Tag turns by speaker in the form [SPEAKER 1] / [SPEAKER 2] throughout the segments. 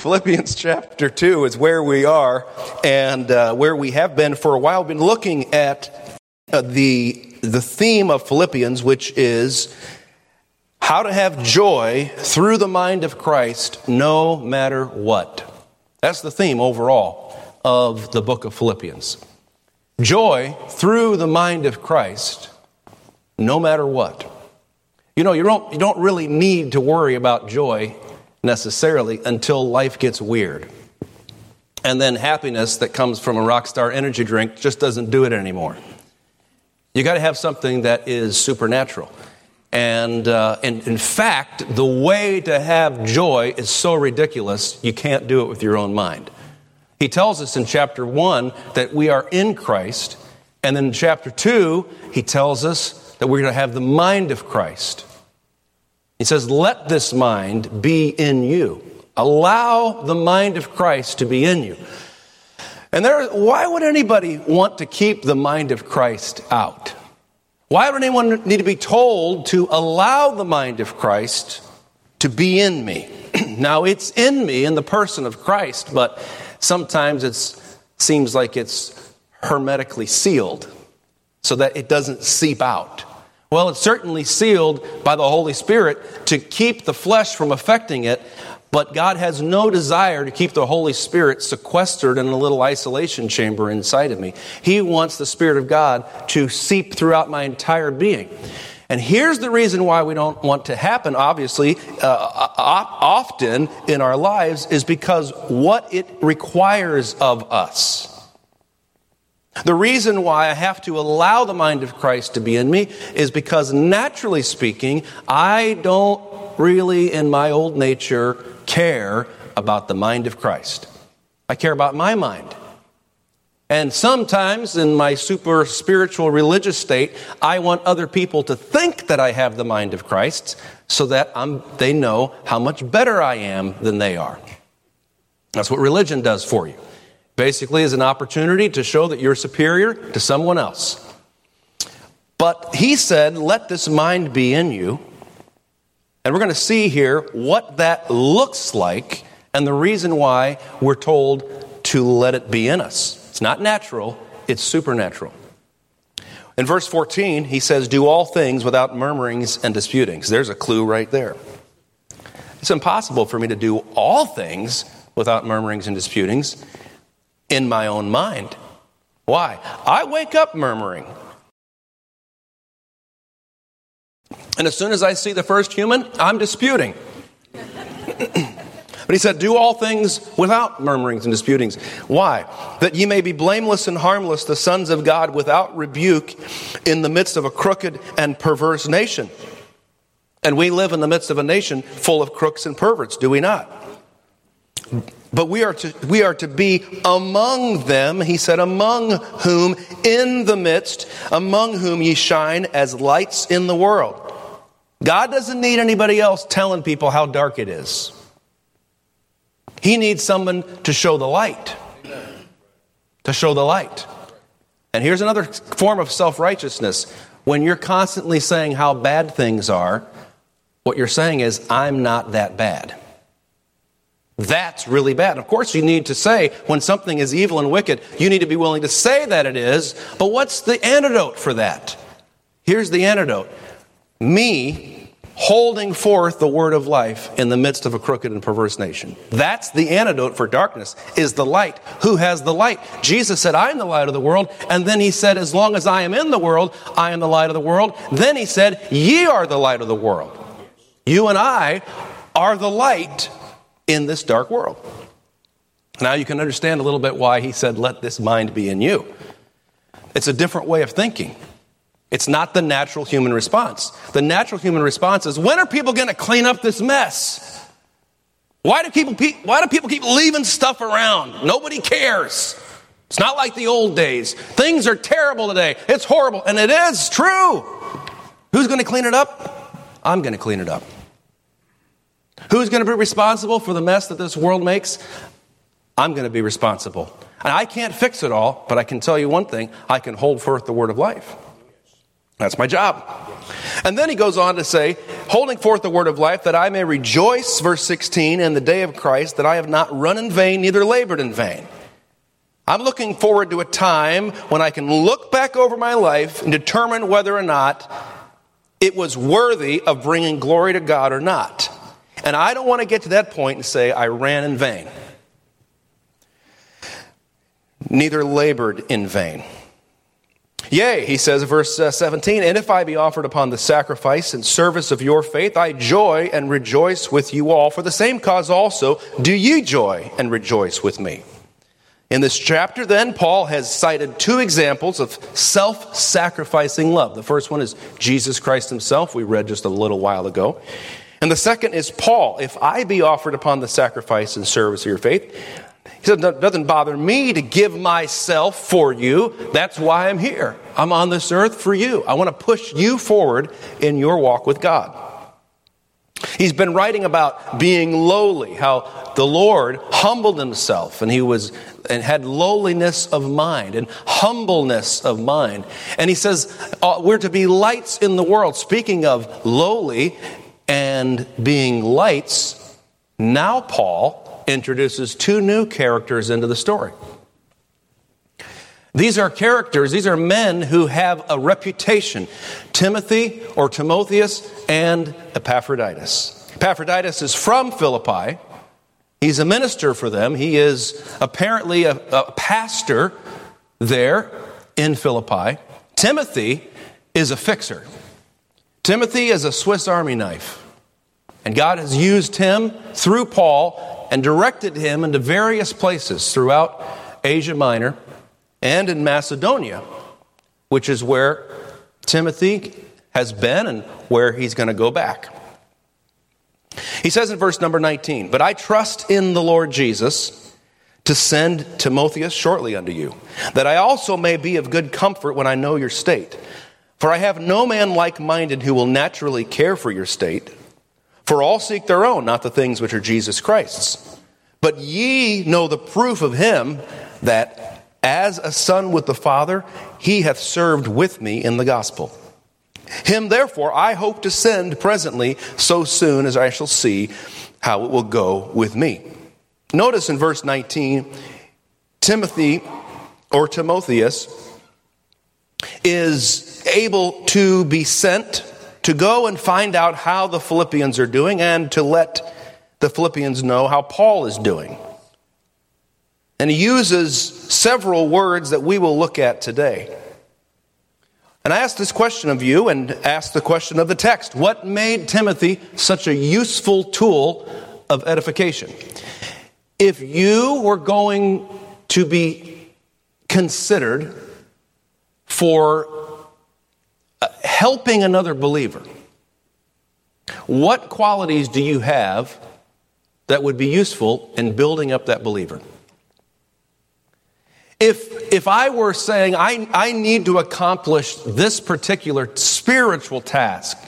[SPEAKER 1] Philippians chapter 2 is where we are and uh, where we have been for a while. Been looking at uh, the, the theme of Philippians, which is how to have joy through the mind of Christ no matter what. That's the theme overall of the book of Philippians. Joy through the mind of Christ no matter what. You know, you don't, you don't really need to worry about joy necessarily until life gets weird. And then happiness that comes from a Rockstar energy drink just doesn't do it anymore. You got to have something that is supernatural. And, uh, and in fact, the way to have joy is so ridiculous, you can't do it with your own mind. He tells us in chapter 1 that we are in Christ. And then in chapter 2, he tells us that we're going to have the mind of Christ. He says, Let this mind be in you. Allow the mind of Christ to be in you. And there, why would anybody want to keep the mind of Christ out? Why would anyone need to be told to allow the mind of Christ to be in me? now, it's in me in the person of Christ, but sometimes it seems like it's hermetically sealed so that it doesn't seep out. Well, it's certainly sealed by the Holy Spirit to keep the flesh from affecting it, but God has no desire to keep the Holy Spirit sequestered in a little isolation chamber inside of me. He wants the Spirit of God to seep throughout my entire being. And here's the reason why we don't want to happen, obviously, uh, often in our lives, is because what it requires of us. The reason why I have to allow the mind of Christ to be in me is because, naturally speaking, I don't really, in my old nature, care about the mind of Christ. I care about my mind. And sometimes in my super spiritual religious state, I want other people to think that I have the mind of Christ so that I'm, they know how much better I am than they are. That's what religion does for you basically is an opportunity to show that you're superior to someone else. But he said, Let this mind be in you. And we're going to see here what that looks like and the reason why we're told to let it be in us. It's not natural, it's supernatural. In verse 14, he says, Do all things without murmurings and disputings. There's a clue right there. It's impossible for me to do all things without murmurings and disputings in my own mind. Why? I wake up murmuring. And as soon as I see the first human, I'm disputing. But he said, Do all things without murmurings and disputings. Why? That ye may be blameless and harmless, the sons of God, without rebuke, in the midst of a crooked and perverse nation. And we live in the midst of a nation full of crooks and perverts, do we not? But we are to, we are to be among them, he said, among whom, in the midst, among whom ye shine as lights in the world. God doesn't need anybody else telling people how dark it is. He needs someone to show the light. To show the light. And here's another form of self righteousness. When you're constantly saying how bad things are, what you're saying is, I'm not that bad. That's really bad. Of course, you need to say when something is evil and wicked, you need to be willing to say that it is. But what's the antidote for that? Here's the antidote me holding forth the word of life in the midst of a crooked and perverse nation. That's the antidote for darkness, is the light. Who has the light? Jesus said, I am the light of the world. And then he said, As long as I am in the world, I am the light of the world. Then he said, Ye are the light of the world. You and I are the light in this dark world. Now you can understand a little bit why he said, Let this mind be in you. It's a different way of thinking. It's not the natural human response. The natural human response is, When are people going to clean up this mess? Why do, people, why do people keep leaving stuff around? Nobody cares. It's not like the old days. Things are terrible today. It's horrible. And it is true. Who's going to clean it up? I'm going to clean it up. Who's going to be responsible for the mess that this world makes? I'm going to be responsible. And I can't fix it all, but I can tell you one thing I can hold forth the word of life. That's my job. And then he goes on to say, holding forth the word of life, that I may rejoice, verse 16, in the day of Christ, that I have not run in vain, neither labored in vain. I'm looking forward to a time when I can look back over my life and determine whether or not it was worthy of bringing glory to God or not. And I don't want to get to that point and say, I ran in vain. Neither labored in vain. Yea, he says, verse uh, 17, and if I be offered upon the sacrifice and service of your faith, I joy and rejoice with you all. For the same cause also do ye joy and rejoice with me. In this chapter, then, Paul has cited two examples of self sacrificing love. The first one is Jesus Christ himself, we read just a little while ago. And the second is Paul. If I be offered upon the sacrifice and service of your faith, he said, It doesn't bother me to give myself for you. That's why I'm here. I'm on this earth for you. I want to push you forward in your walk with God. He's been writing about being lowly, how the Lord humbled himself and he was and had lowliness of mind and humbleness of mind. And he says uh, we're to be lights in the world. Speaking of lowly and being lights, now Paul introduces two new characters into the story. These are characters, these are men who have a reputation Timothy or Timotheus and Epaphroditus. Epaphroditus is from Philippi. He's a minister for them. He is apparently a, a pastor there in Philippi. Timothy is a fixer. Timothy is a Swiss Army knife. And God has used him through Paul and directed him into various places throughout Asia Minor and in Macedonia, which is where Timothy has been and where he's going to go back. He says in verse number 19, But I trust in the Lord Jesus to send Timotheus shortly unto you, that I also may be of good comfort when I know your state. For I have no man like minded who will naturally care for your state for all seek their own, not the things which are Jesus Christ's. But ye know the proof of him that as a son with the Father, he hath served with me in the gospel. Him therefore I hope to send presently, so soon as I shall see how it will go with me. Notice in verse 19, Timothy or Timotheus is able to be sent to go and find out how the Philippians are doing and to let the Philippians know how Paul is doing. And he uses several words that we will look at today. And I ask this question of you and ask the question of the text What made Timothy such a useful tool of edification? If you were going to be considered for Uh, helping another believer, what qualities do you have that would be useful in building up that believer? If, if I were saying, I, I need to accomplish this particular spiritual task,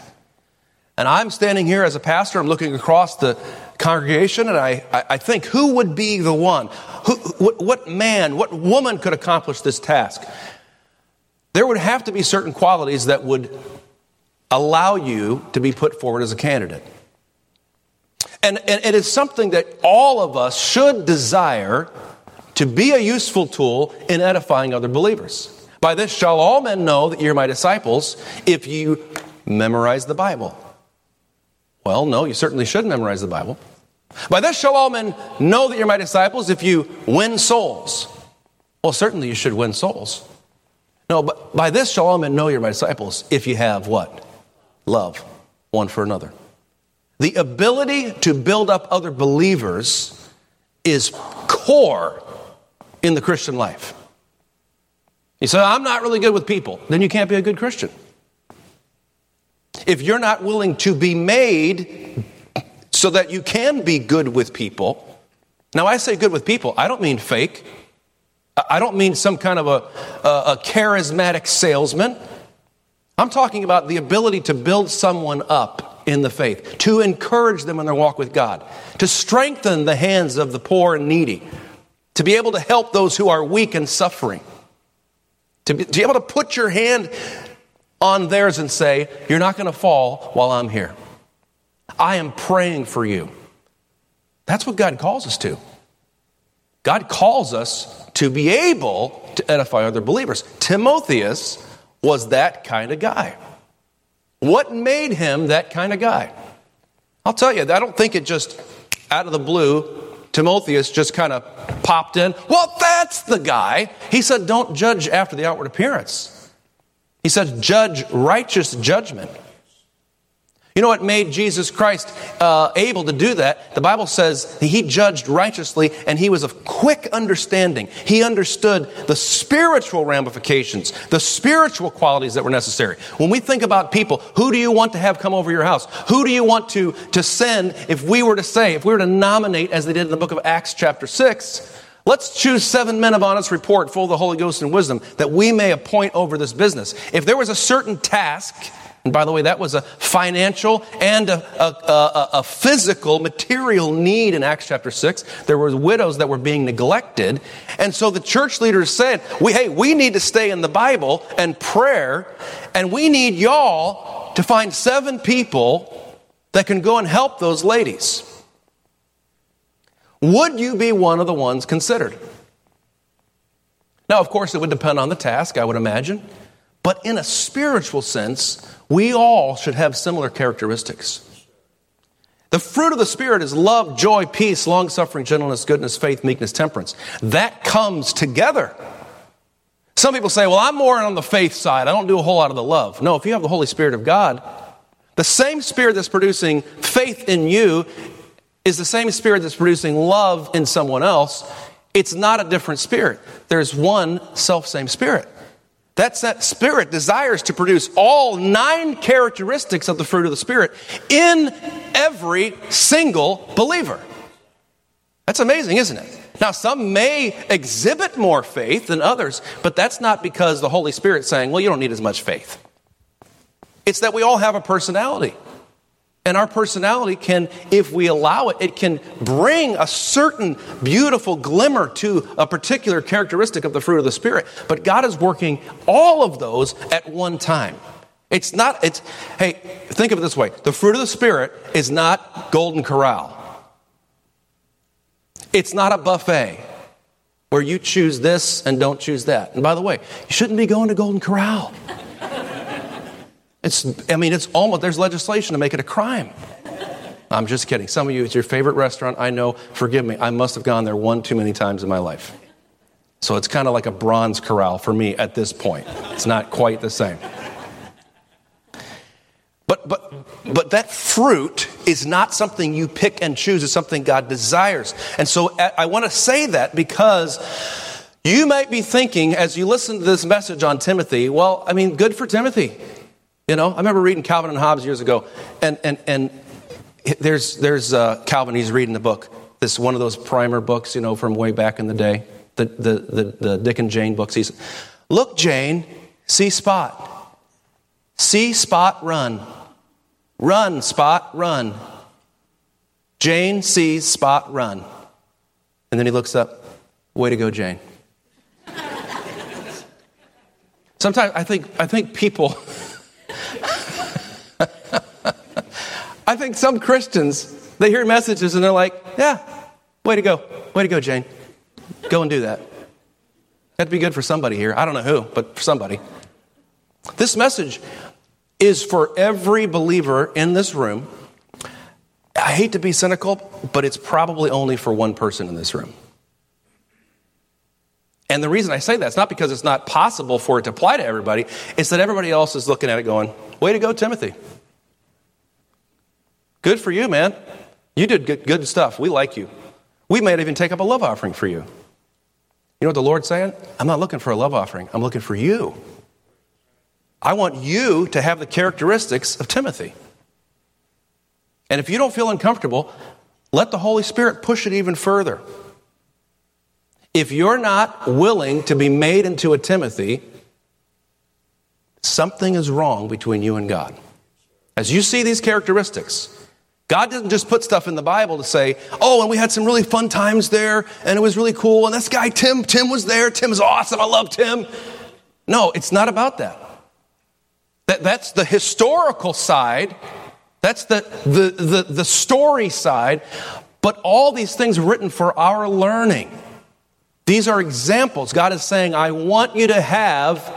[SPEAKER 1] and I'm standing here as a pastor, I'm looking across the congregation, and I, I, I think, who would be the one? Who, what, what man, what woman could accomplish this task? There would have to be certain qualities that would allow you to be put forward as a candidate. And, and it is something that all of us should desire to be a useful tool in edifying other believers. By this shall all men know that you're my disciples if you memorize the Bible. Well, no, you certainly should memorize the Bible. By this shall all men know that you're my disciples if you win souls. Well, certainly you should win souls. No, but by this shall all men know you're my disciples if you have what? Love one for another. The ability to build up other believers is core in the Christian life. You say, I'm not really good with people. Then you can't be a good Christian. If you're not willing to be made so that you can be good with people, now I say good with people, I don't mean fake. I don't mean some kind of a, a, charismatic salesman. I'm talking about the ability to build someone up in the faith, to encourage them in their walk with God, to strengthen the hands of the poor and needy, to be able to help those who are weak and suffering, to be, to be able to put your hand on theirs and say, You're not going to fall while I'm here. I am praying for you. That's what God calls us to. God calls us to be able to edify other believers. Timotheus was that kind of guy. What made him that kind of guy? I'll tell you, I don't think it just out of the blue, Timotheus just kind of popped in. Well, that's the guy. He said, Don't judge after the outward appearance. He said, Judge righteous judgment. You know what made Jesus Christ uh, able to do that? The Bible says he judged righteously and he was of quick understanding. He understood the spiritual ramifications, the spiritual qualities that were necessary. When we think about people, who do you want to have come over your house? Who do you want to, to send if we were to say, if we were to nominate, as they did in the book of Acts, chapter 6, Let's choose seven men of honest report, full of the Holy Ghost and wisdom, that we may appoint over this business. If there was a certain task and by the way, that was a financial and a, a, a, a, physical, material need in Acts chapter 6. There were widows that were being neglected. And so the church leaders said, we, hey, we need to stay in the Bible and prayer, and we need y'all to find seven people that can go and help those ladies. Would you be one of the ones considered? Now, of course, it would depend on the task, I would imagine. But in a spiritual sense, we all should have similar characteristics. The fruit of the Spirit is love, joy, peace, long suffering, gentleness, goodness, faith, meekness, temperance. That comes together. Some people say, well, I'm more on the faith side. I don't do a whole lot of the love. No, if you have the Holy Spirit of God, the same Spirit that's producing faith in you is the same Spirit that's producing love in someone else. It's not a different Spirit. There's one self same Spirit. That's that spirit desires to produce all nine characteristics of the fruit of the spirit in every single believer. That's amazing, isn't it? Now, some may exhibit more faith than others, but that's not because the Holy Spirit's saying, well, you don't need as much faith. It's that we all have a personality. And our personality can, if we allow it, it can bring a certain beautiful glimmer to a particular characteristic of the fruit of the Spirit. But God is working all of those at one time. It's not, it's, hey, think of it this way the fruit of the Spirit is not Golden Corral, it's not a buffet where you choose this and don't choose that. And by the way, you shouldn't be going to Golden Corral. It's, I mean, it's almost, there's legislation to make it a crime. I'm just kidding. Some of you, it's your favorite restaurant. I know, forgive me. I must have gone there one too many times in my life. So it's kind of like a bronze corral for me at this point. It's not quite the same. But, but, but that fruit is not something you pick and choose, it's something God desires. And so uh, I want to say that because you might be thinking as you listen to this message on Timothy, well, I mean, good for Timothy. You know, I remember reading Calvin and Hobbes years ago, and, and, and there's, there's uh, Calvin, he's reading the book. This one of those primer books, you know, from way back in the day, the, the, the, the Dick and Jane books. He's, look, Jane, see Spot. See Spot run. Run, Spot, run. Jane sees Spot run. And then he looks up. Way to go, Jane. Sometimes I think, I think people I think some Christians, they hear messages and they're like, yeah, way to go. Way to go, Jane. Go and do that. That'd be good for somebody here. I don't know who, but for somebody. This message is for every believer in this room. I hate to be cynical, but it's probably only for one person in this room. And the reason I say that is not because it's not possible for it to apply to everybody, it's that everybody else is looking at it going, Way to go, Timothy. Good for you, man. You did good, good stuff. We like you. We might even take up a love offering for you. You know what the Lord's saying? I'm not looking for a love offering, I'm looking for you. I want you to have the characteristics of Timothy. And if you don't feel uncomfortable, let the Holy Spirit push it even further. If you're not willing to be made into a Timothy, something is wrong between you and God. As you see these characteristics, God didn't just put stuff in the Bible to say, oh, and we had some really fun times there, and it was really cool, and this guy, Tim, Tim was there, Tim's awesome, I love Tim. No, it's not about that. that that's the historical side, That's the, the, the, the story side. But all these things written for our learning. These are examples. God is saying, I want you to have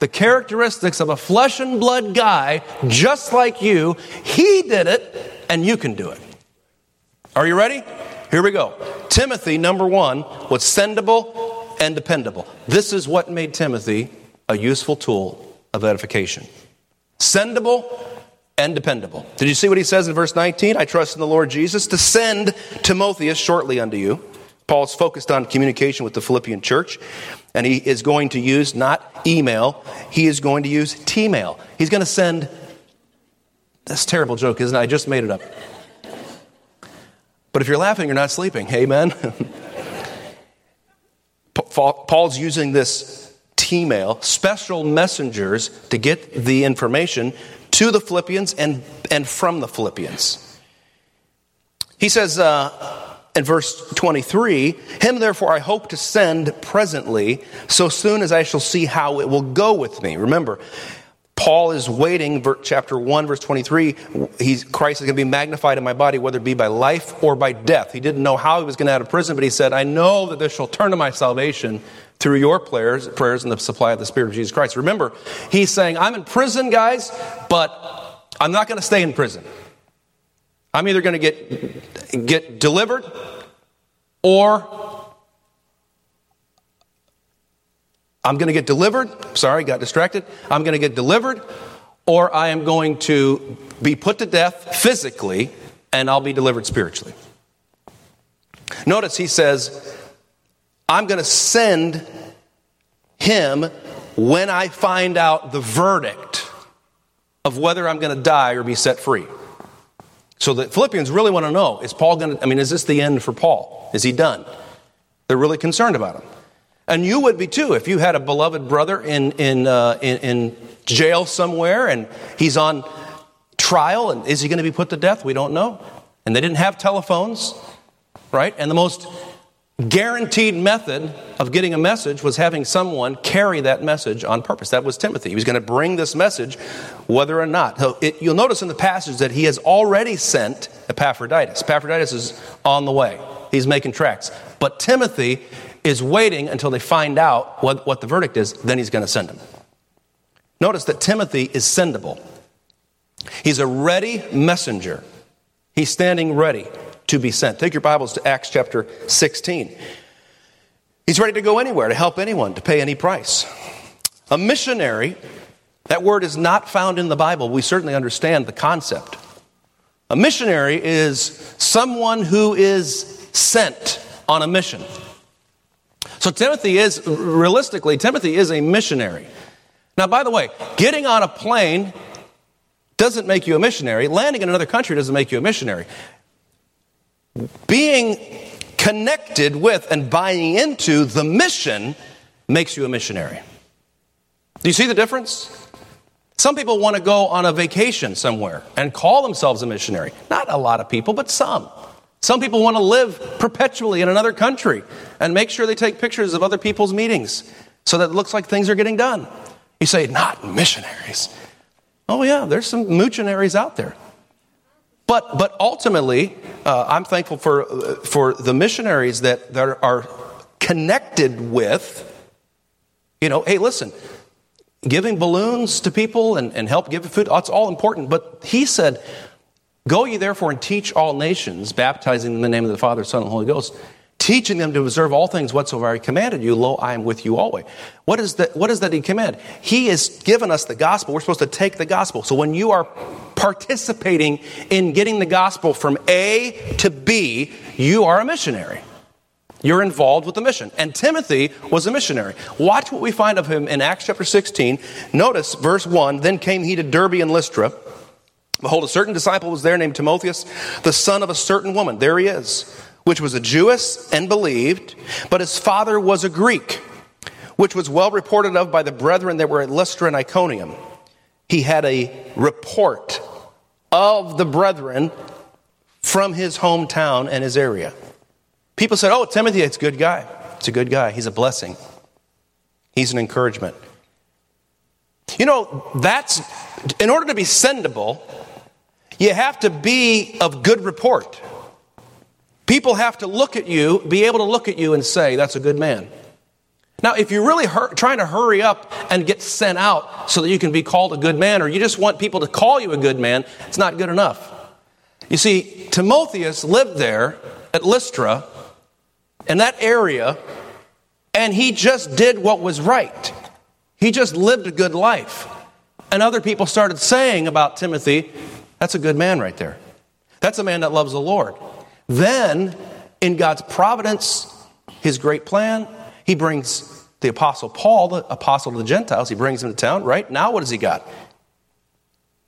[SPEAKER 1] the characteristics of a flesh and blood guy just like you. He did it, and you can do it. Are you ready? Here we go. Timothy, number one, was sendable and dependable. This is what made Timothy a useful tool of edification. Sendable and dependable. Did you see what he says in verse 19? I trust in the Lord Jesus to send Timotheus shortly unto you. Paul's focused on communication with the Philippian church, and he is going to use not email, he is going to use T-mail. He's going to send. That's a terrible joke, isn't it? I just made it up. But if you're laughing, you're not sleeping. Amen. Paul's using this T-mail, special messengers to get the information to the Philippians and, and from the Philippians. He says uh, in verse 23 Him therefore I hope to send presently, so soon as I shall see how it will go with me. Remember, Paul is waiting, chapter 1, verse 23. He's, Christ is going to be magnified in my body, whether it be by life or by death. He didn't know how he was going to out of prison, but he said, I know that this shall turn to my salvation through your prayers, prayers and the supply of the Spirit of Jesus Christ. Remember, he's saying, I'm in prison, guys, but I'm not going to stay in prison. I'm either going to get, get delivered or I'm going to get delivered. Sorry, got distracted. I'm going to get delivered or I am going to be put to death physically and I'll be delivered spiritually. Notice he says, I'm going to send him when I find out the verdict of whether I'm going to die or be set free. So the Philippians really want to know is Paul going to, I mean, is this the end for Paul? Is he done? They're really concerned about him. And you would be too if you had a beloved brother in, in, uh, in, in jail somewhere and he's on trial and is he going to be put to death? We don't know. And they didn't have telephones, right? And the most guaranteed method of getting a message was having someone carry that message on purpose. That was Timothy. He was going to bring this message whether or not. So it, you'll notice in the passage that he has already sent Epaphroditus. Epaphroditus is on the way, he's making tracks. But Timothy is waiting until they find out what, what the verdict is, then he's going to send him. Notice that Timothy is sendable. He's a ready messenger. He's standing ready to be sent. Take your Bibles to Acts chapter 16. He's ready to go anywhere, to help anyone, to pay any price. A missionary, that word is not found in the Bible. We certainly understand the concept. A missionary is someone who is sent on a mission. So Timothy is, realistically, Timothy is a missionary. Now, by the way, getting on a plane doesn't make you a missionary. Landing in another country doesn't make you a missionary being connected with and buying into the mission makes you a missionary. Do you see the difference? Some people want to go on a vacation somewhere and call themselves a missionary. Not a lot of people, but some. Some people want to live perpetually in another country and make sure they take pictures of other people's meetings so that it looks like things are getting done. You say, not missionaries. Oh, yeah, there's some moochinaries out there. But, but ultimately, uh, I'm thankful for, uh, for the missionaries that, that are connected with, you know, hey, listen, giving balloons to people and, and help give food, that's all important. But he said, Go ye therefore and teach all nations, baptizing in the name of the Father, Son, and Holy Ghost, teaching them to observe all things whatsoever I commanded you. Lo, I am with you always. What is that? What is that He command? He has given us the gospel. We're supposed to take the gospel. So when you are participating in getting the gospel from A to B, you are a missionary. You're involved with the mission. And Timothy was a missionary. Watch what we find of him in Acts chapter 16. Notice verse 1 Then came he to Derbe and Lystra. Behold, a certain disciple was there named Timotheus, the son of a certain woman. There he is, which was a Jewess and believed, but his father was a Greek, which was well reported of by the brethren that were at Lystra and Iconium. He had a report of the brethren from his hometown and his area. People said, Oh, Timothy, it's a good guy. It's a good guy. He's a blessing. He's an encouragement. You know, that's, in order to be sendable, you have to be of good report. People have to look at you, be able to look at you and say, that's a good man. Now, if you're really hur- trying to hurry up and get sent out so that you can be called a good man, or you just want people to call you a good man, it's not good enough. You see, Timotheus lived there at Lystra, in that area, and he just did what was right. He just lived a good life. And other people started saying about Timothy, that's a good man right there. That's a man that loves the Lord. Then, in God's providence, his great plan, he brings the Apostle Paul, the apostle to the Gentiles, he brings him to town, right? Now, what has he got?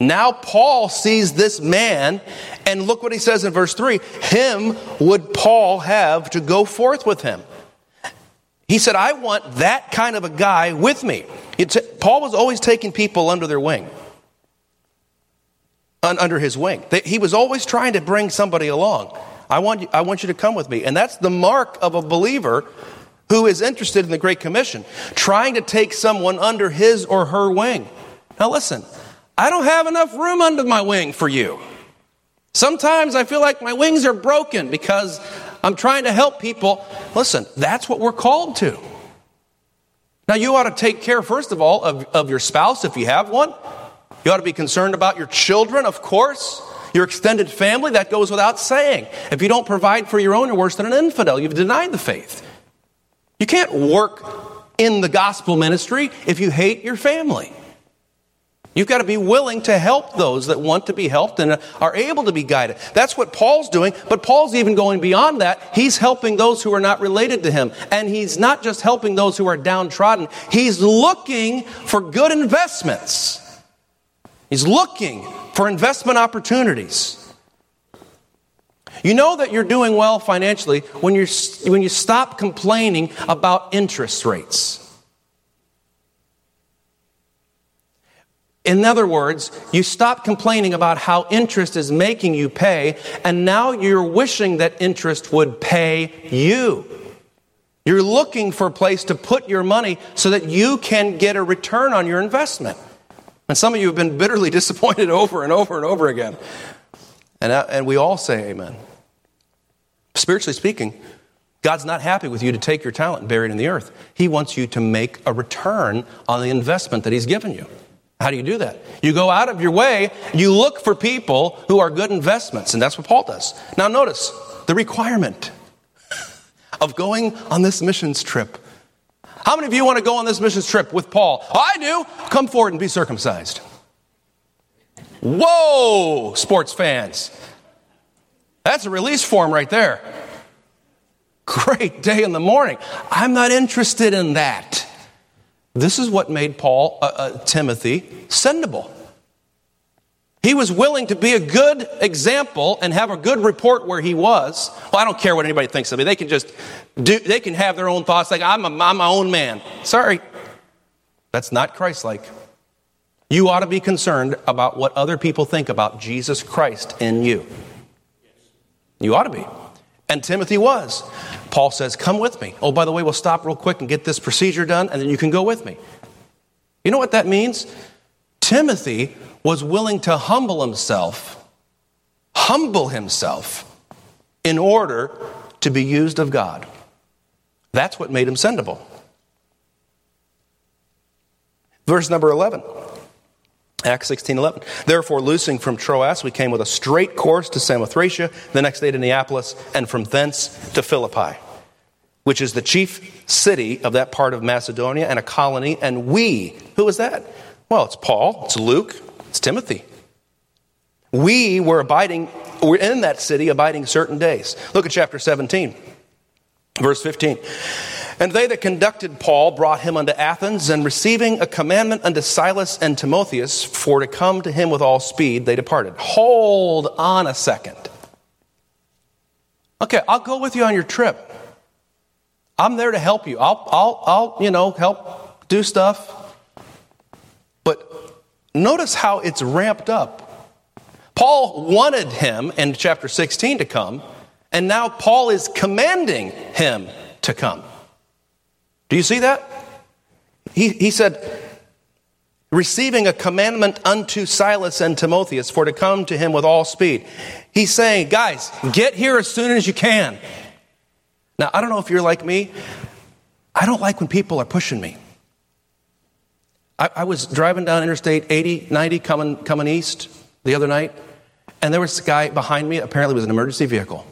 [SPEAKER 1] Now, Paul sees this man, and look what he says in verse 3 Him would Paul have to go forth with him. He said, I want that kind of a guy with me. Paul was always taking people under their wing, under his wing. He was always trying to bring somebody along. I want, you, I want you to come with me. And that's the mark of a believer who is interested in the Great Commission, trying to take someone under his or her wing. Now, listen, I don't have enough room under my wing for you. Sometimes I feel like my wings are broken because I'm trying to help people. Listen, that's what we're called to. Now, you ought to take care, first of all, of, of your spouse if you have one. You ought to be concerned about your children, of course. Your extended family, that goes without saying. If you don't provide for your own, you're worse than an infidel. You've denied the faith. You can't work in the gospel ministry if you hate your family. You've got to be willing to help those that want to be helped and are able to be guided. That's what Paul's doing, but Paul's even going beyond that. He's helping those who are not related to him. And he's not just helping those who are downtrodden, he's looking for good investments. He's looking for investment opportunities. You know that you're doing well financially when, you're, when you stop complaining about interest rates. In other words, you stop complaining about how interest is making you pay, and now you're wishing that interest would pay you. You're looking for a place to put your money so that you can get a return on your investment. And some of you have been bitterly disappointed over and over and over again. And, uh, and we all say amen. Spiritually speaking, God's not happy with you to take your talent and bury it in the earth. He wants you to make a return on the investment that He's given you. How do you do that? You go out of your way, you look for people who are good investments, and that's what Paul does. Now, notice the requirement of going on this missions trip. How many of you want to go on this missions trip with Paul? I do. Come forward and be circumcised. Whoa, sports fans. That's a release form right there. Great day in the morning. I'm not interested in that. This is what made Paul, uh, uh, Timothy, sendable. He was willing to be a good example and have a good report where he was. Well, I don't care what anybody thinks of me. They can just do, they can have their own thoughts like, I'm, a, I'm my own man. Sorry. That's not Christ like. You ought to be concerned about what other people think about Jesus Christ in you. You ought to be. And Timothy was. Paul says, Come with me. Oh, by the way, we'll stop real quick and get this procedure done, and then you can go with me. You know what that means? Timothy was willing to humble himself, humble himself, in order to be used of God. That's what made him sendable. Verse number 11. Acts 16 11. Therefore, loosing from Troas, we came with a straight course to Samothracia, the next day to Neapolis, and from thence to Philippi, which is the chief city of that part of Macedonia and a colony. And we, who is that? Well, it's Paul, it's Luke, it's Timothy. We were abiding, we're in that city abiding certain days. Look at chapter 17, verse 15. And they that conducted Paul brought him unto Athens, and receiving a commandment unto Silas and Timotheus for to come to him with all speed, they departed. Hold on a second. Okay, I'll go with you on your trip. I'm there to help you. I'll, I'll, I'll you know, help do stuff. Notice how it's ramped up. Paul wanted him in chapter 16 to come, and now Paul is commanding him to come. Do you see that? He, he said, receiving a commandment unto Silas and Timotheus for to come to him with all speed. He's saying, guys, get here as soon as you can. Now, I don't know if you're like me. I don't like when people are pushing me. I, I was driving down Interstate 80, 90 coming, coming east the other night, and there was a guy behind me, apparently was an emergency vehicle.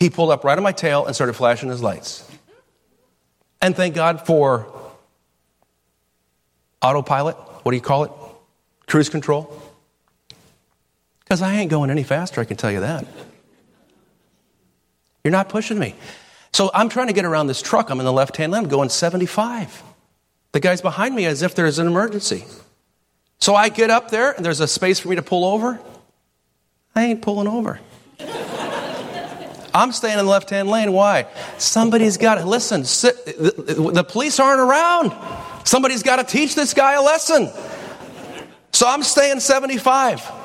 [SPEAKER 1] He pulled up right on my tail and started flashing his lights. And thank God for autopilot. What do you call it? Cruise control. Because I ain't going any faster, I can tell you that. You're not pushing me. So I'm trying to get around this truck. I'm in the left hand lane, I'm going 75. The guy's behind me as if there's an emergency. So I get up there and there's a space for me to pull over. I ain't pulling over. I'm staying in the left hand lane. Why? Somebody's got to listen. Sit, the, the police aren't around. Somebody's got to teach this guy a lesson. So I'm staying 75.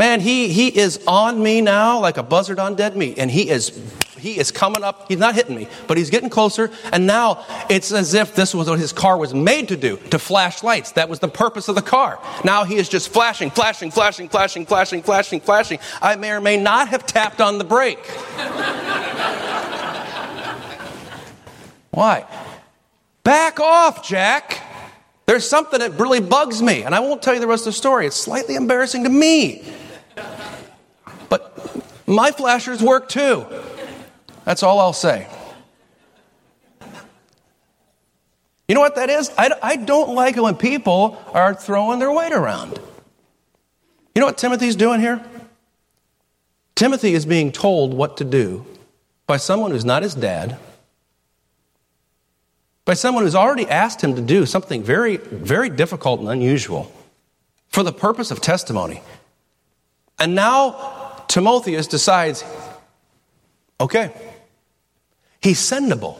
[SPEAKER 1] Man, he, he is on me now like a buzzard on dead meat, and he is he is coming up. He's not hitting me, but he's getting closer. And now it's as if this was what his car was made to do to flash lights. That was the purpose of the car. Now he is just flashing, flashing, flashing, flashing, flashing, flashing, flashing. I may or may not have tapped on the brake. Why? Back off, Jack. There's something that really bugs me, and I won't tell you the rest of the story. It's slightly embarrassing to me. My flashers work too. That's all I'll say. You know what that is? I, I don't like it when people are throwing their weight around. You know what Timothy's doing here? Timothy is being told what to do by someone who's not his dad, by someone who's already asked him to do something very, very difficult and unusual for the purpose of testimony. And now Timotheus decides, okay, He's sendable.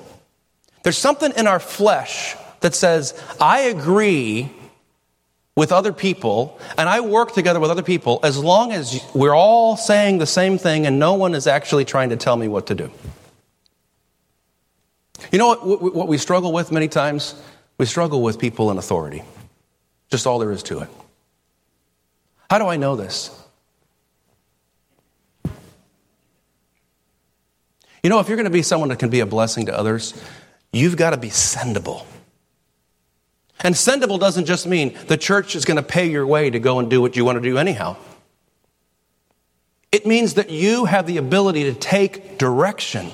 [SPEAKER 1] There's something in our flesh that says, I agree with other people and I work together with other people as long as we're all saying the same thing and no one is actually trying to tell me what to do. You know what, what we struggle with many times? We struggle with people in authority. Just all there is to it. How do I know this? You know, if you're going to be someone that can be a blessing to others, you've got to be sendable. And sendable doesn't just mean the church is going to pay your way to go and do what you want to do anyhow. It means that you have the ability to take direction.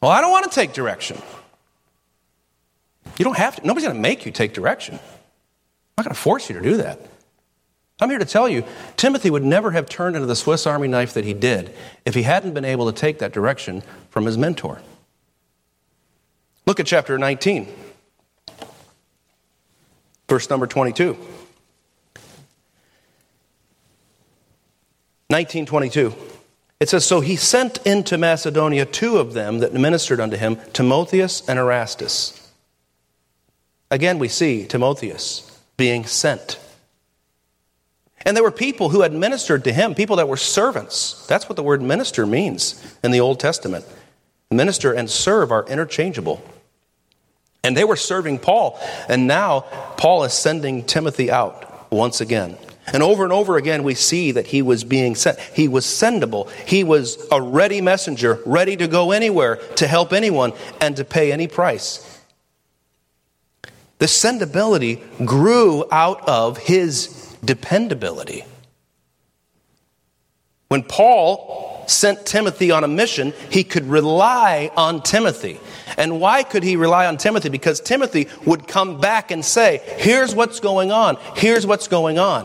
[SPEAKER 1] Well, I don't want to take direction. You don't have to. Nobody's going to make you take direction. I'm not going to force you to do that. I'm here to tell you, Timothy would never have turned into the Swiss Army knife that he did if he hadn't been able to take that direction from his mentor. Look at chapter 19, verse number 22. 1922. It says, So he sent into Macedonia two of them that ministered unto him, Timotheus and Erastus. Again, we see Timotheus being sent. And there were people who had ministered to him, people that were servants. That's what the word minister means in the Old Testament. Minister and serve are interchangeable. And they were serving Paul. And now Paul is sending Timothy out once again. And over and over again, we see that he was being sent. He was sendable. He was a ready messenger, ready to go anywhere, to help anyone, and to pay any price. The sendability grew out of his dependability. When Paul sent Timothy on a mission, he could rely on Timothy. And why could he rely on Timothy? Because Timothy would come back and say, Here's what's going on. Here's what's going on.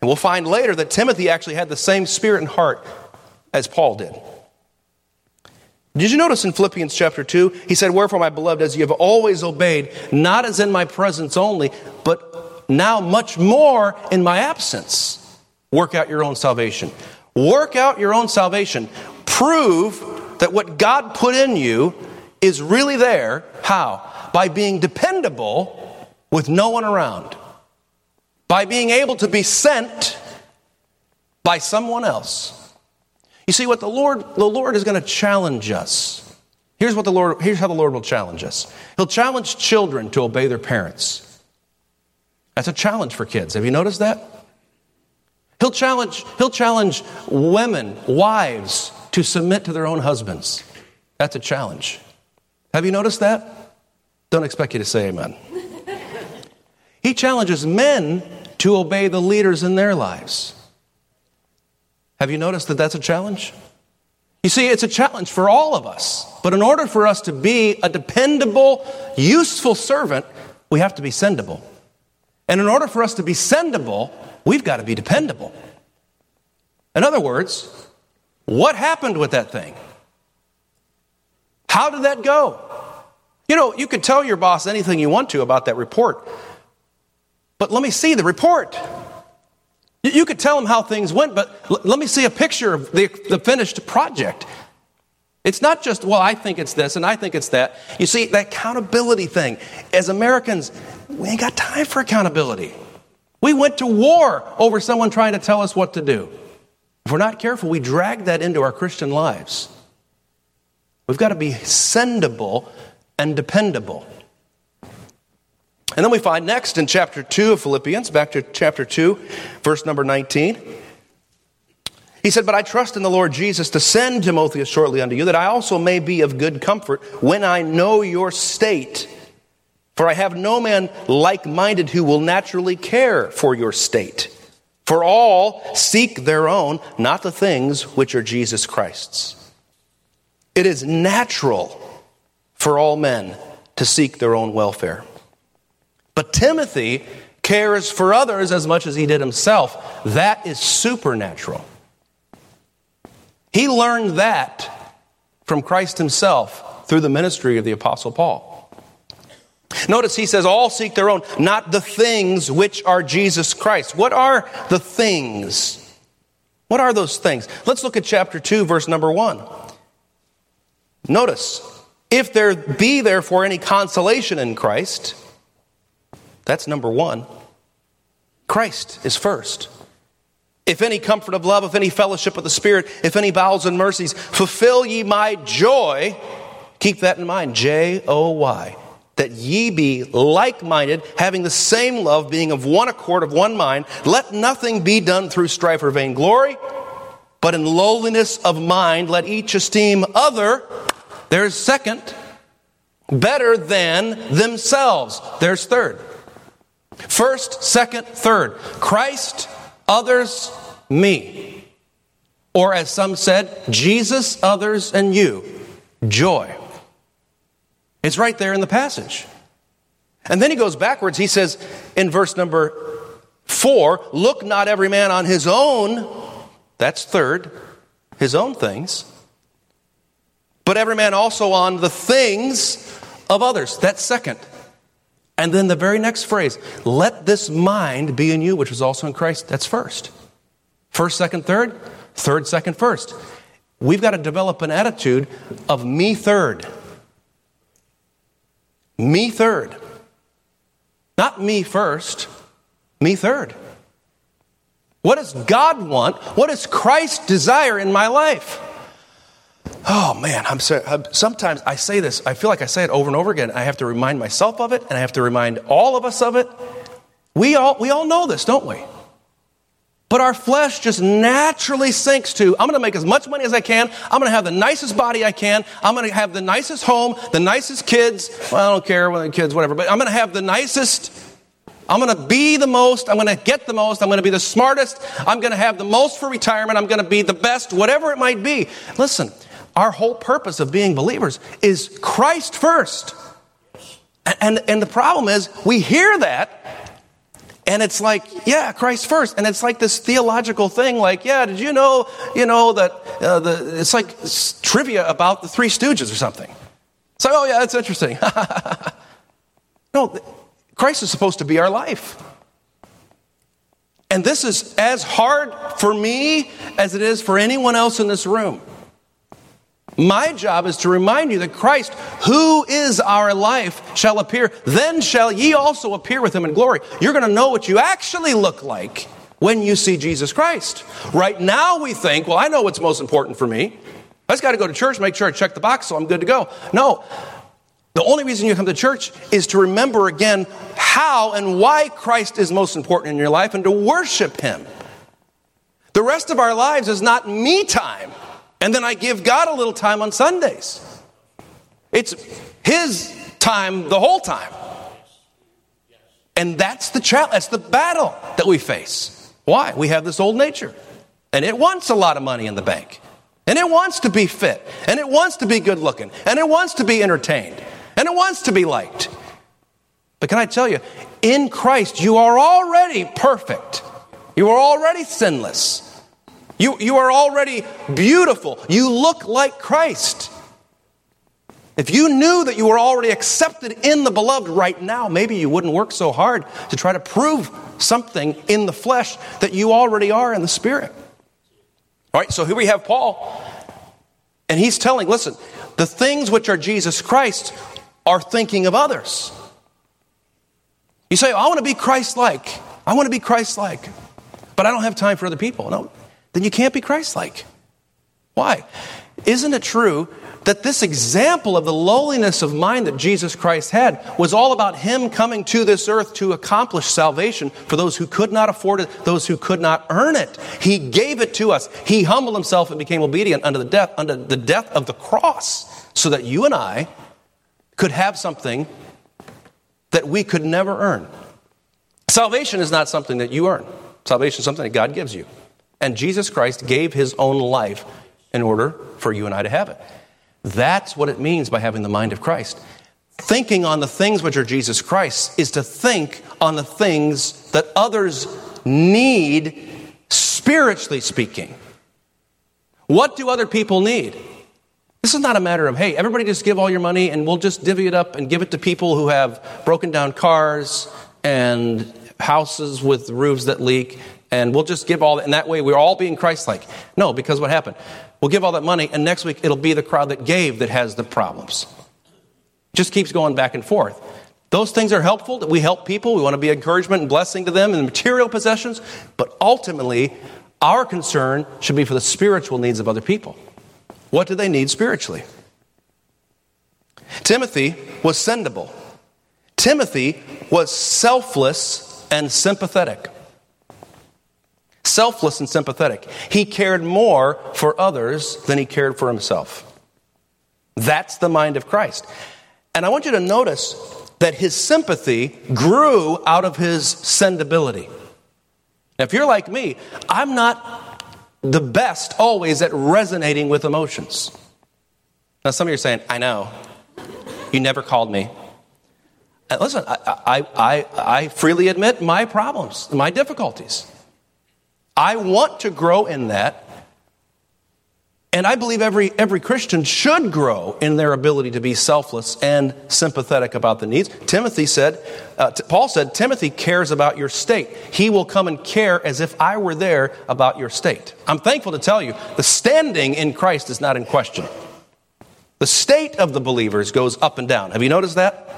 [SPEAKER 1] And we'll find later that Timothy actually had the same spirit and heart as Paul did. Did you notice in Philippians chapter 2? He said, Wherefore, my beloved, as you have always obeyed, not as in my presence only, but now much more in my absence. Work out your own salvation. Work out your own salvation. Prove that what God put in you is really there. How? By being dependable with no one around. By being able to be sent by someone else. You see what the Lord the Lord is going to challenge us Here's what the Lord here's how the Lord will challenge us. He'll challenge children to obey their parents. That's a challenge for kids. Have you noticed that? He'll challenge, he'll challenge women, wives, to submit to their own husbands. That's a challenge. Have you noticed that? Don't expect you to say amen. he challenges men to obey the leaders in their lives. Have you noticed that that's a challenge? You see, it's a challenge for all of us. But in order for us to be a dependable, useful servant, we have to be sendable. And in order for us to be sendable, we've got to be dependable. In other words, what happened with that thing? How did that go? You know, you can tell your boss anything you want to about that report, but let me see the report. You could tell him how things went, but let me see a picture of the, the finished project. It's not just, well, I think it's this and I think it's that. You see, that accountability thing. As Americans, we ain't got time for accountability. We went to war over someone trying to tell us what to do. If we're not careful, we drag that into our Christian lives. We've got to be sendable and dependable. And then we find next in chapter 2 of Philippians, back to chapter 2, verse number 19. He said, But I trust in the Lord Jesus to send Timotheus shortly unto you, that I also may be of good comfort when I know your state. For I have no man like minded who will naturally care for your state. For all seek their own, not the things which are Jesus Christ's. It is natural for all men to seek their own welfare. But Timothy cares for others as much as he did himself. That is supernatural. He learned that from Christ himself through the ministry of the Apostle Paul. Notice he says, All seek their own, not the things which are Jesus Christ. What are the things? What are those things? Let's look at chapter 2, verse number 1. Notice, if there be therefore any consolation in Christ, that's number one. Christ is first. If any comfort of love, if any fellowship of the Spirit, if any bowels and mercies, fulfill ye my joy. Keep that in mind. J O Y. That ye be like minded, having the same love, being of one accord, of one mind. Let nothing be done through strife or vainglory, but in lowliness of mind, let each esteem other, there's second, better than themselves. There's third. First, second, third. Christ, others, me. Or as some said, Jesus, others, and you. Joy. It's right there in the passage. And then he goes backwards. He says in verse number four, look not every man on his own. That's third, his own things. But every man also on the things of others. That's second. And then the very next phrase, let this mind be in you, which was also in Christ. That's first. First, second, third, third, second, first. We've got to develop an attitude of me third. Me third. Not me first, me third. What does God want? What does Christ desire in my life? Oh man, I'm, so, sometimes I say this. I feel like I say it over and over again. I have to remind myself of it, and I have to remind all of us of it. We all we all know this, don't we? But our flesh just naturally sinks to I'm going to make as much money as I can. I'm going to have the nicest body I can. I'm going to have the nicest home, the nicest kids. Well, I don't care when kids, whatever. But I'm going to have the nicest. I'm going to be the most. I'm going to get the most. I'm going to be the smartest. I'm going to have the most for retirement. I'm going to be the best, whatever it might be. Listen, our whole purpose of being believers is Christ first. And, and, the problem is, we hear that, and it's like, yeah, Christ first. And it's like this theological thing, like, yeah, did you know, you know, that uh, the, it's like trivia about the Three Stooges or something. It's like, oh, yeah, that's interesting. no, Christ is supposed to be our life. And this is as hard for me as it is for anyone else in this room. My job is to remind you that Christ, who is our life, shall appear. Then shall ye also appear with him in glory. You're going to know what you actually look like when you see Jesus Christ. Right now, we think, well, I know what's most important for me. I just got to go to church, make sure I check the box so I'm good to go. No. The only reason you come to church is to remember again how and why Christ is most important in your life and to worship Him. The rest of our lives is not me time, and then I give God a little time on Sundays. It's His time the whole time. And that's the challenge, that's the battle that we face. Why? We have this old nature, and it wants a lot of money in the bank. And it wants to be fit, and it wants to be good looking, and it wants to be entertained, and it wants to be liked. But can I tell you, in Christ, you are already perfect. You are already sinless. You, you are already beautiful. You look like Christ. If you knew that you were already accepted in the beloved right now, maybe you wouldn't work so hard to try to prove something in the flesh that you already are in the spirit. All right, so here we have Paul, and he's telling, listen, the things which are Jesus Christ are thinking of others. You say, oh, I want to be Christ like. I want to be Christ like, but I don't have time for other people. No, then you can't be Christ like. Why? Isn't it true that this example of the lowliness of mind that Jesus Christ had was all about Him coming to this earth to accomplish salvation for those who could not afford it, those who could not earn it. He gave it to us. He humbled Himself and became obedient unto the death, unto the death of the cross, so that you and I could have something that we could never earn. Salvation is not something that you earn. Salvation is something that God gives you. And Jesus Christ gave His own life in order for you and I to have it. That's what it means by having the mind of Christ. Thinking on the things which are Jesus Christ is to think on the things that others need, spiritually speaking. What do other people need? This is not a matter of, hey, everybody just give all your money and we'll just divvy it up and give it to people who have broken down cars and houses with roofs that leak and we'll just give all that, and that way we're all being Christ like. No, because what happened? We'll give all that money, and next week it'll be the crowd that gave that has the problems. Just keeps going back and forth. Those things are helpful, that we help people. We want to be encouragement and blessing to them in material possessions, but ultimately, our concern should be for the spiritual needs of other people. What do they need spiritually? Timothy was sendable. Timothy was selfless and sympathetic selfless and sympathetic. He cared more for others than he cared for himself. That's the mind of Christ. And I want you to notice that his sympathy grew out of his sendability. Now, if you're like me, I'm not the best always at resonating with emotions. Now, some of you are saying, I know. You never called me. And listen, I, I, I, I freely admit my problems, my difficulties. I want to grow in that. And I believe every, every Christian should grow in their ability to be selfless and sympathetic about the needs. Timothy said, uh, t- Paul said, Timothy cares about your state. He will come and care as if I were there about your state. I'm thankful to tell you, the standing in Christ is not in question. The state of the believers goes up and down. Have you noticed that?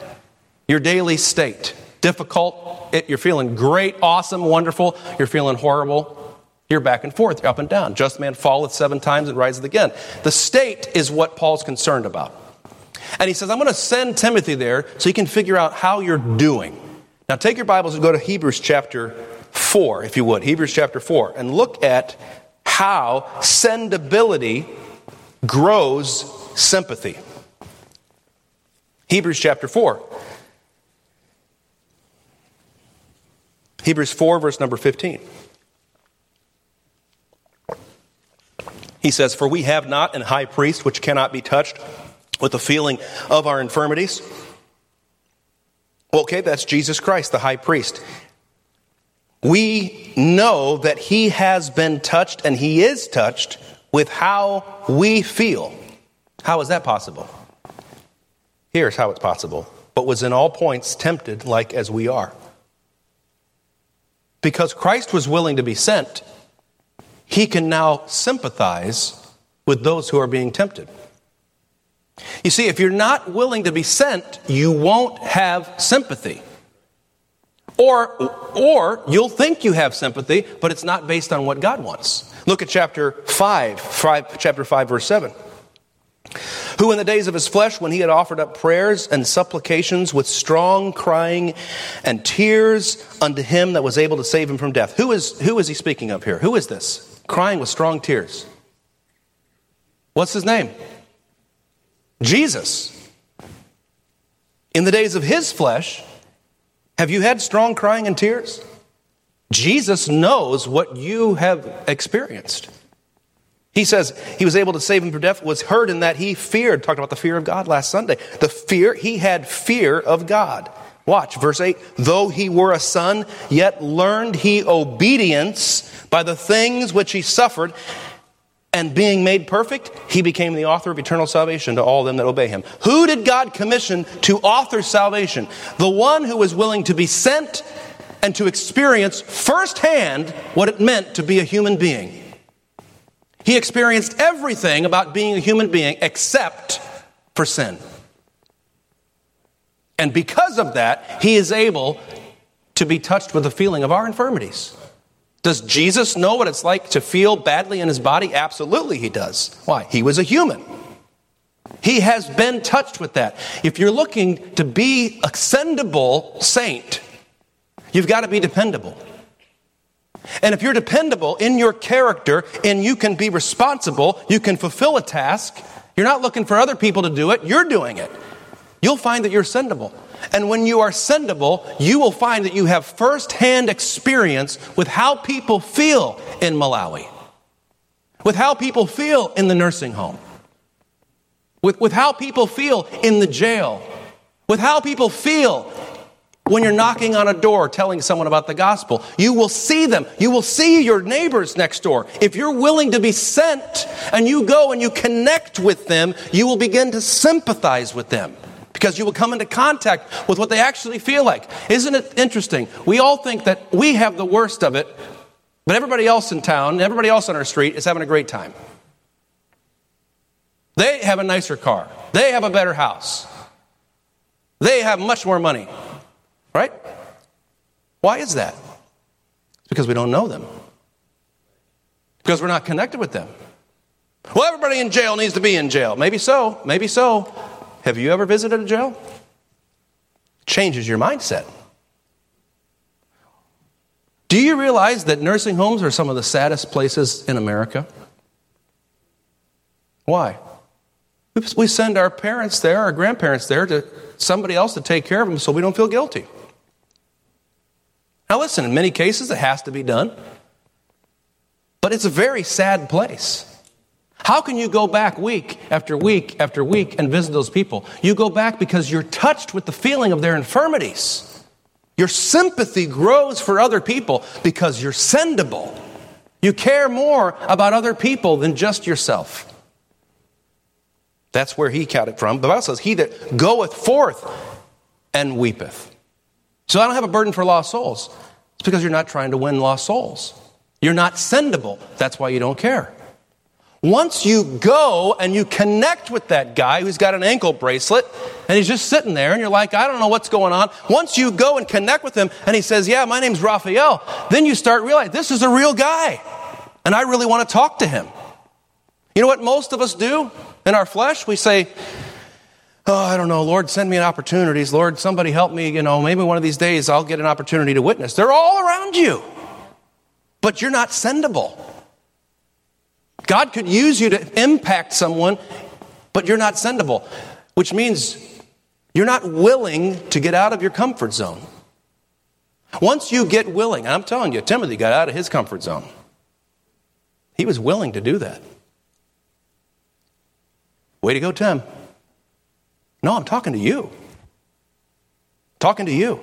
[SPEAKER 1] Your daily state. Difficult, it, you're feeling great, awesome, wonderful, you're feeling horrible, you're back and forth, up and down. Just man falleth seven times and riseth again. The state is what Paul's concerned about. And he says, I'm going to send Timothy there so he can figure out how you're doing. Now take your Bibles and go to Hebrews chapter 4, if you would. Hebrews chapter 4. And look at how sendability grows sympathy. Hebrews chapter 4. Hebrews 4, verse number 15. He says, For we have not an high priest which cannot be touched with the feeling of our infirmities. Well, Okay, that's Jesus Christ, the high priest. We know that he has been touched and he is touched with how we feel. How is that possible? Here's how it's possible. But was in all points tempted like as we are. Because Christ was willing to be sent, he can now sympathize with those who are being tempted. You see, if you're not willing to be sent, you won't have sympathy. Or, or you'll think you have sympathy, but it's not based on what God wants. Look at chapter 5, 5 chapter 5, verse 7. who in the days of his flesh, when he had offered up prayers and supplications with strong crying and tears unto him that was able to save him from death. Who is, who is he speaking of here? Who is this? Crying with strong tears. What's his name? Jesus. In the days of his flesh, have you had strong crying and tears? Jesus knows what you have experienced. He says he was able to save him from death, was heard in that he feared. Talked about the fear of God last Sunday. The fear, he had fear of God. Watch, verse 8. Though he were a son, yet learned he obedience by the things which he suffered. And being made perfect, he became the author of eternal salvation to all them that obey him. Who did God commission to author salvation? The one who was willing to be sent and to experience firsthand what it meant to be a human being. He experienced everything about being a human being except for sin. And because of that, he is able to be touched with the feeling of our infirmities. Does Jesus know what it's like to feel badly in his body? Absolutely, he does. Why? He was a human. He has been touched with that. If you're looking to be a sendable saint, you've got to be dependable. And if you're dependable in your character and you can be responsible, you can fulfill a task, you're not looking for other people to do it, you're doing it. You'll find that you're sendable. And when you are sendable, you will find that you have firsthand experience with how people feel in Malawi, with how people feel in the nursing home, with, with how people feel in the jail, with how people feel when you're knocking on a door telling someone about the gospel. You will see them. You will see your neighbors next door. If you're willing to be sent and you go and you connect with them, you will begin to sympathize with them because you will come into contact with what they actually feel like. Isn't it interesting? We all think that we have the worst of it, but everybody else in town, everybody else on our street is having a great time. They have a nicer car. They have a better house. They have much more money. Right? Why is that? It's because we don't know them. Because we're not connected with them. Well, everybody in jail needs to be in jail. Maybe so. Maybe so. Have you ever visited a jail? Changes your mindset. Do you realize that nursing homes are some of the saddest places in America? Why? We send our parents there, our grandparents there, to somebody else to take care of them so we don't feel guilty. Now, listen, in many cases it has to be done, but it's a very sad place. How can you go back week after week after week and visit those people? You go back because you're touched with the feeling of their infirmities. Your sympathy grows for other people because you're sendable. You care more about other people than just yourself. That's where he got it from. The Bible says, He that goeth forth and weepeth. So I don't have a burden for lost souls. It's because you're not trying to win lost souls. You're not sendable. That's why you don't care. Once you go and you connect with that guy who's got an ankle bracelet and he's just sitting there and you're like, I don't know what's going on. Once you go and connect with him and he says, Yeah, my name's Raphael, then you start realizing this is a real guy and I really want to talk to him. You know what most of us do in our flesh? We say, oh, I don't know, Lord, send me an opportunities. Lord, somebody help me. You know, maybe one of these days I'll get an opportunity to witness. They're all around you, but you're not sendable. God could use you to impact someone, but you're not sendable, which means you're not willing to get out of your comfort zone. Once you get willing, I'm telling you, Timothy got out of his comfort zone. He was willing to do that. Way to go, Tim. No, I'm talking to you. Talking to you.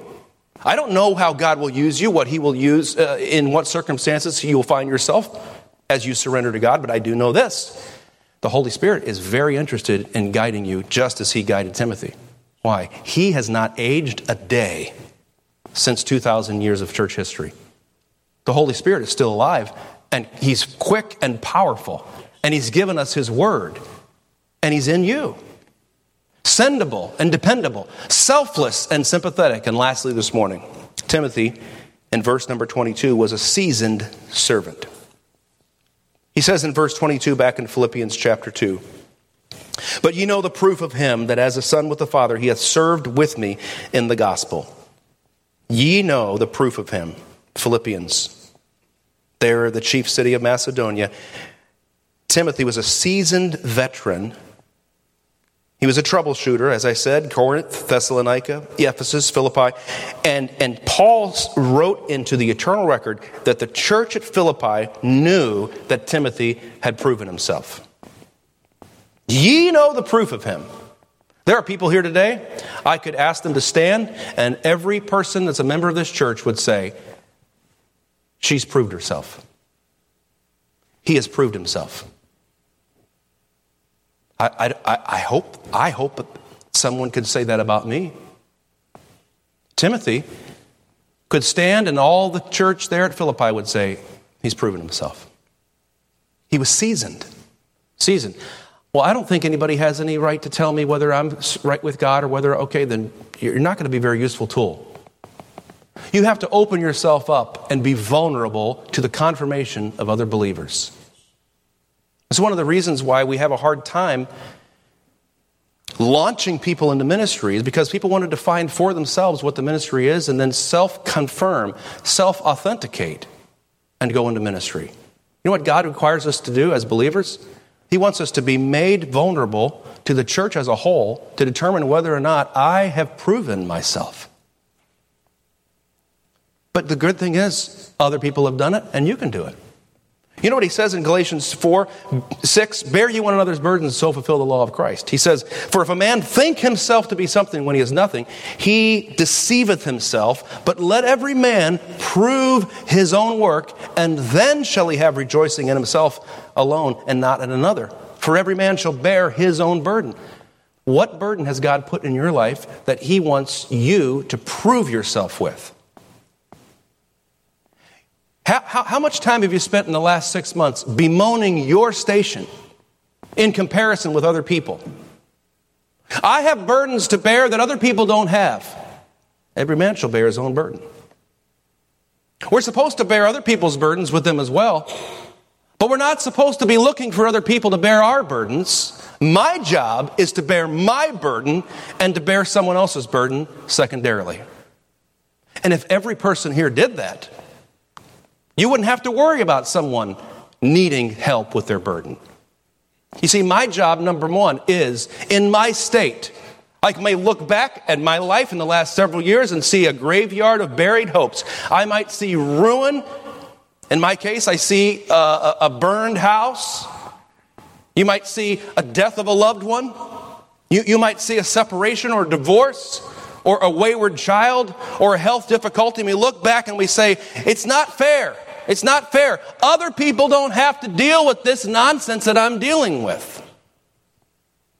[SPEAKER 1] I don't know how God will use you, what He will use, uh, in what circumstances you will find yourself as you surrender to God, but I do know this. The Holy Spirit is very interested in guiding you just as He guided Timothy. Why? He has not aged a day since 2,000 years of church history. The Holy Spirit is still alive, and He's quick and powerful, and He's given us His Word, and He's in you sendable and dependable, selfless and sympathetic. And lastly, this morning, Timothy, in verse number 22, was a seasoned servant. He says in verse 22 back in Philippians chapter 2, But you know the proof of him that as a son with the Father, he hath served with me in the gospel. Ye know the proof of him. Philippians. There, the chief city of Macedonia. Timothy was a seasoned veteran. He was a troubleshooter, as I said, Corinth, Thessalonica, Ephesus, Philippi. And, and Paul wrote into the eternal record that the church at Philippi knew that Timothy had proven himself. Ye know the proof of him. There are people here today, I could ask them to stand, and every person that's a member of this church would say, She's proved herself. He has proved himself. I, I, I, hope, I hope someone could say that about me. Timothy could stand, and all the church there at Philippi would say, He's proven himself. He was seasoned. Seasoned. Well, I don't think anybody has any right to tell me whether I'm right with God or whether, okay, then you're not going to be a very useful tool. You have to open yourself up and be vulnerable to the confirmation of other believers. It's one of the reasons why we have a hard time launching people into ministry is because people want to define for themselves what the ministry is and then self confirm, self authenticate, and go into ministry. You know what God requires us to do as believers? He wants us to be made vulnerable to the church as a whole to determine whether or not I have proven myself. But the good thing is, other people have done it, and you can do it. You know what he says in Galatians 4 6? Bear ye one another's burdens and so fulfill the law of Christ. He says, For if a man think himself to be something when he is nothing, he deceiveth himself. But let every man prove his own work, and then shall he have rejoicing in himself alone and not in another. For every man shall bear his own burden. What burden has God put in your life that he wants you to prove yourself with? How, how, how, much time have you spent in the last six months bemoaning your station in comparison with other people? I have burdens to bear that other people don't have. Every man shall bear his own burden. We're supposed to bear other people's burdens with them as well, but we're not supposed to be looking for other people to bear our burdens. My job is to bear my burden and to bear someone else's burden secondarily. And if every person here did that, you wouldn't have to worry about someone needing help with their burden. You see, my job, number one, is in my state. I may look back at my life in the last several years and see a graveyard of buried hopes. I might see ruin. In my case, I see uh, a, a burned house. You might see a death of a loved one. You, you might see a separation or divorce or a wayward child or a health difficulty. And we look back and we say, it's not fair. It's not fair. Other people don't have to deal with this nonsense that I'm dealing with.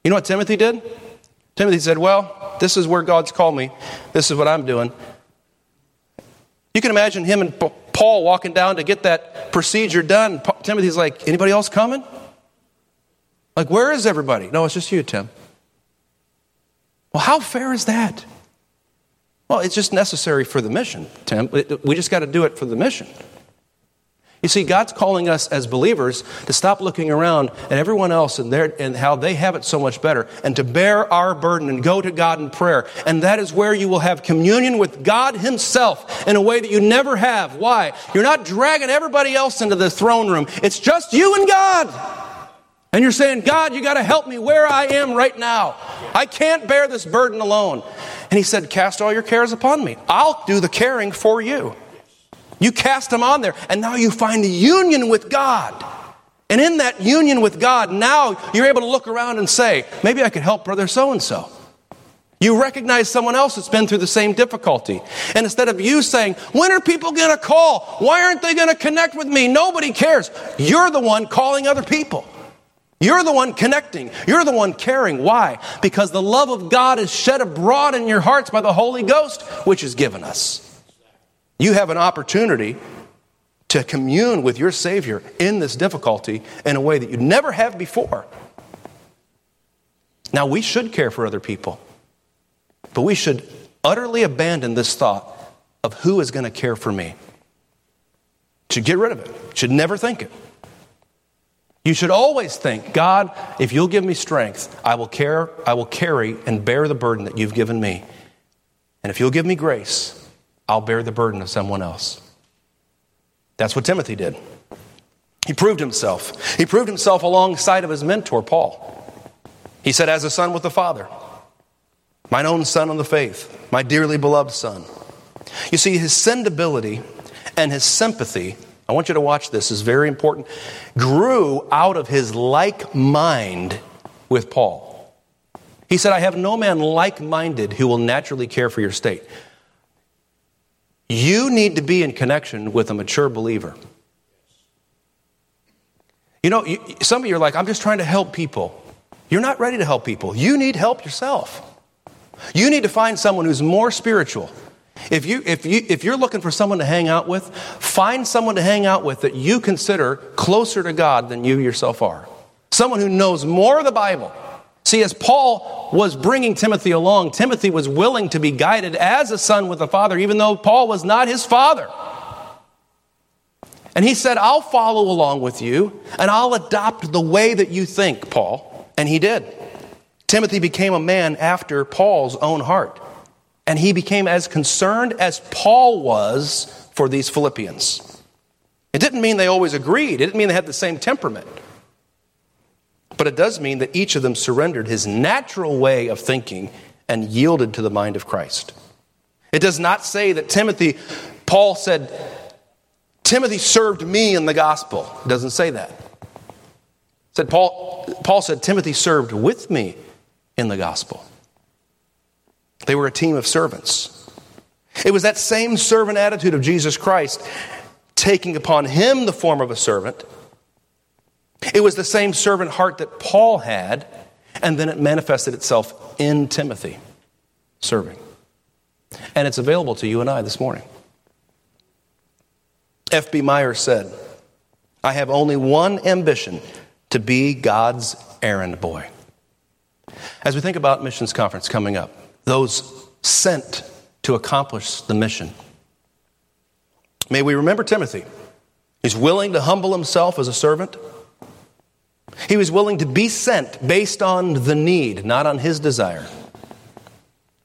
[SPEAKER 1] You know what Timothy did? Timothy said, Well, this is where God's called me. This is what I'm doing. You can imagine him and Paul walking down to get that procedure done. Timothy's like, Anybody else coming? Like, where is everybody? No, it's just you, Tim. Well, how fair is that? Well, it's just necessary for the mission, Tim. We just got to do it for the mission. You see, God's calling us as believers to stop looking around at everyone else and, their, and how they have it so much better and to bear our burden and go to God in prayer. And that is where you will have communion with God Himself in a way that you never have. Why? You're not dragging everybody else into the throne room, it's just you and God. And you're saying, God, you got to help me where I am right now. I can't bear this burden alone. And He said, Cast all your cares upon me. I'll do the caring for you. You cast them on there, and now you find a union with God. And in that union with God, now you're able to look around and say, maybe I could help brother so and so. You recognize someone else that's been through the same difficulty. And instead of you saying, when are people going to call? Why aren't they going to connect with me? Nobody cares. You're the one calling other people. You're the one connecting. You're the one caring. Why? Because the love of God is shed abroad in your hearts by the Holy Ghost, which is given us. You have an opportunity to commune with your Savior in this difficulty in a way that you never have before. Now, we should care for other people, but we should utterly abandon this thought of who is going to care for me. Should get rid of it, should never think it. You should always think, God, if you'll give me strength, I will care, I will carry and bear the burden that you've given me. And if you'll give me grace, I'll bear the burden of someone else. That's what Timothy did. He proved himself. He proved himself alongside of his mentor, Paul. He said, As a son with the Father, mine own son in the faith, my dearly beloved son. You see, his sendability and his sympathy, I want you to watch this, is very important, grew out of his like mind with Paul. He said, I have no man like minded who will naturally care for your state. You need to be in connection with a mature believer. You know, some of you are like, I'm just trying to help people. You're not ready to help people. You need help yourself. You need to find someone who's more spiritual. If, you, if, you, if you're looking for someone to hang out with, find someone to hang out with that you consider closer to God than you yourself are. Someone who knows more of the Bible. See, as Paul was bringing Timothy along, Timothy was willing to be guided as a son with a father, even though Paul was not his father. And he said, I'll follow along with you and I'll adopt the way that you think, Paul. And he did. Timothy became a man after Paul's own heart. And he became as concerned as Paul was for these Philippians. It didn't mean they always agreed, it didn't mean they had the same temperament. But it does mean that each of them surrendered his natural way of thinking and yielded to the mind of Christ. It does not say that Timothy, Paul said, Timothy served me in the gospel. It doesn't say that. said Paul, Paul said, Timothy served with me in the gospel. They were a team of servants. It was that same servant attitude of Jesus Christ taking upon him the form of a servant. It was the same servant heart that Paul had, and then it manifested itself in Timothy serving. And it's available to you and I this morning. F.B. Meyer said, I have only one ambition to be God's errand boy. As we think about missions conference coming up, those sent to accomplish the mission, may we remember Timothy. He's willing to humble himself as a servant. He was willing to be sent based on the need, not on his desire.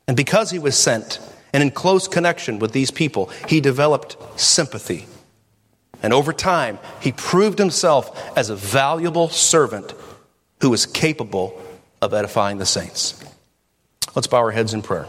[SPEAKER 1] And because he was sent and in close connection with these people, he developed sympathy and over time, he proved himself as a valuable servant who was capable of edifying the saints. Let's bow our heads in prayer.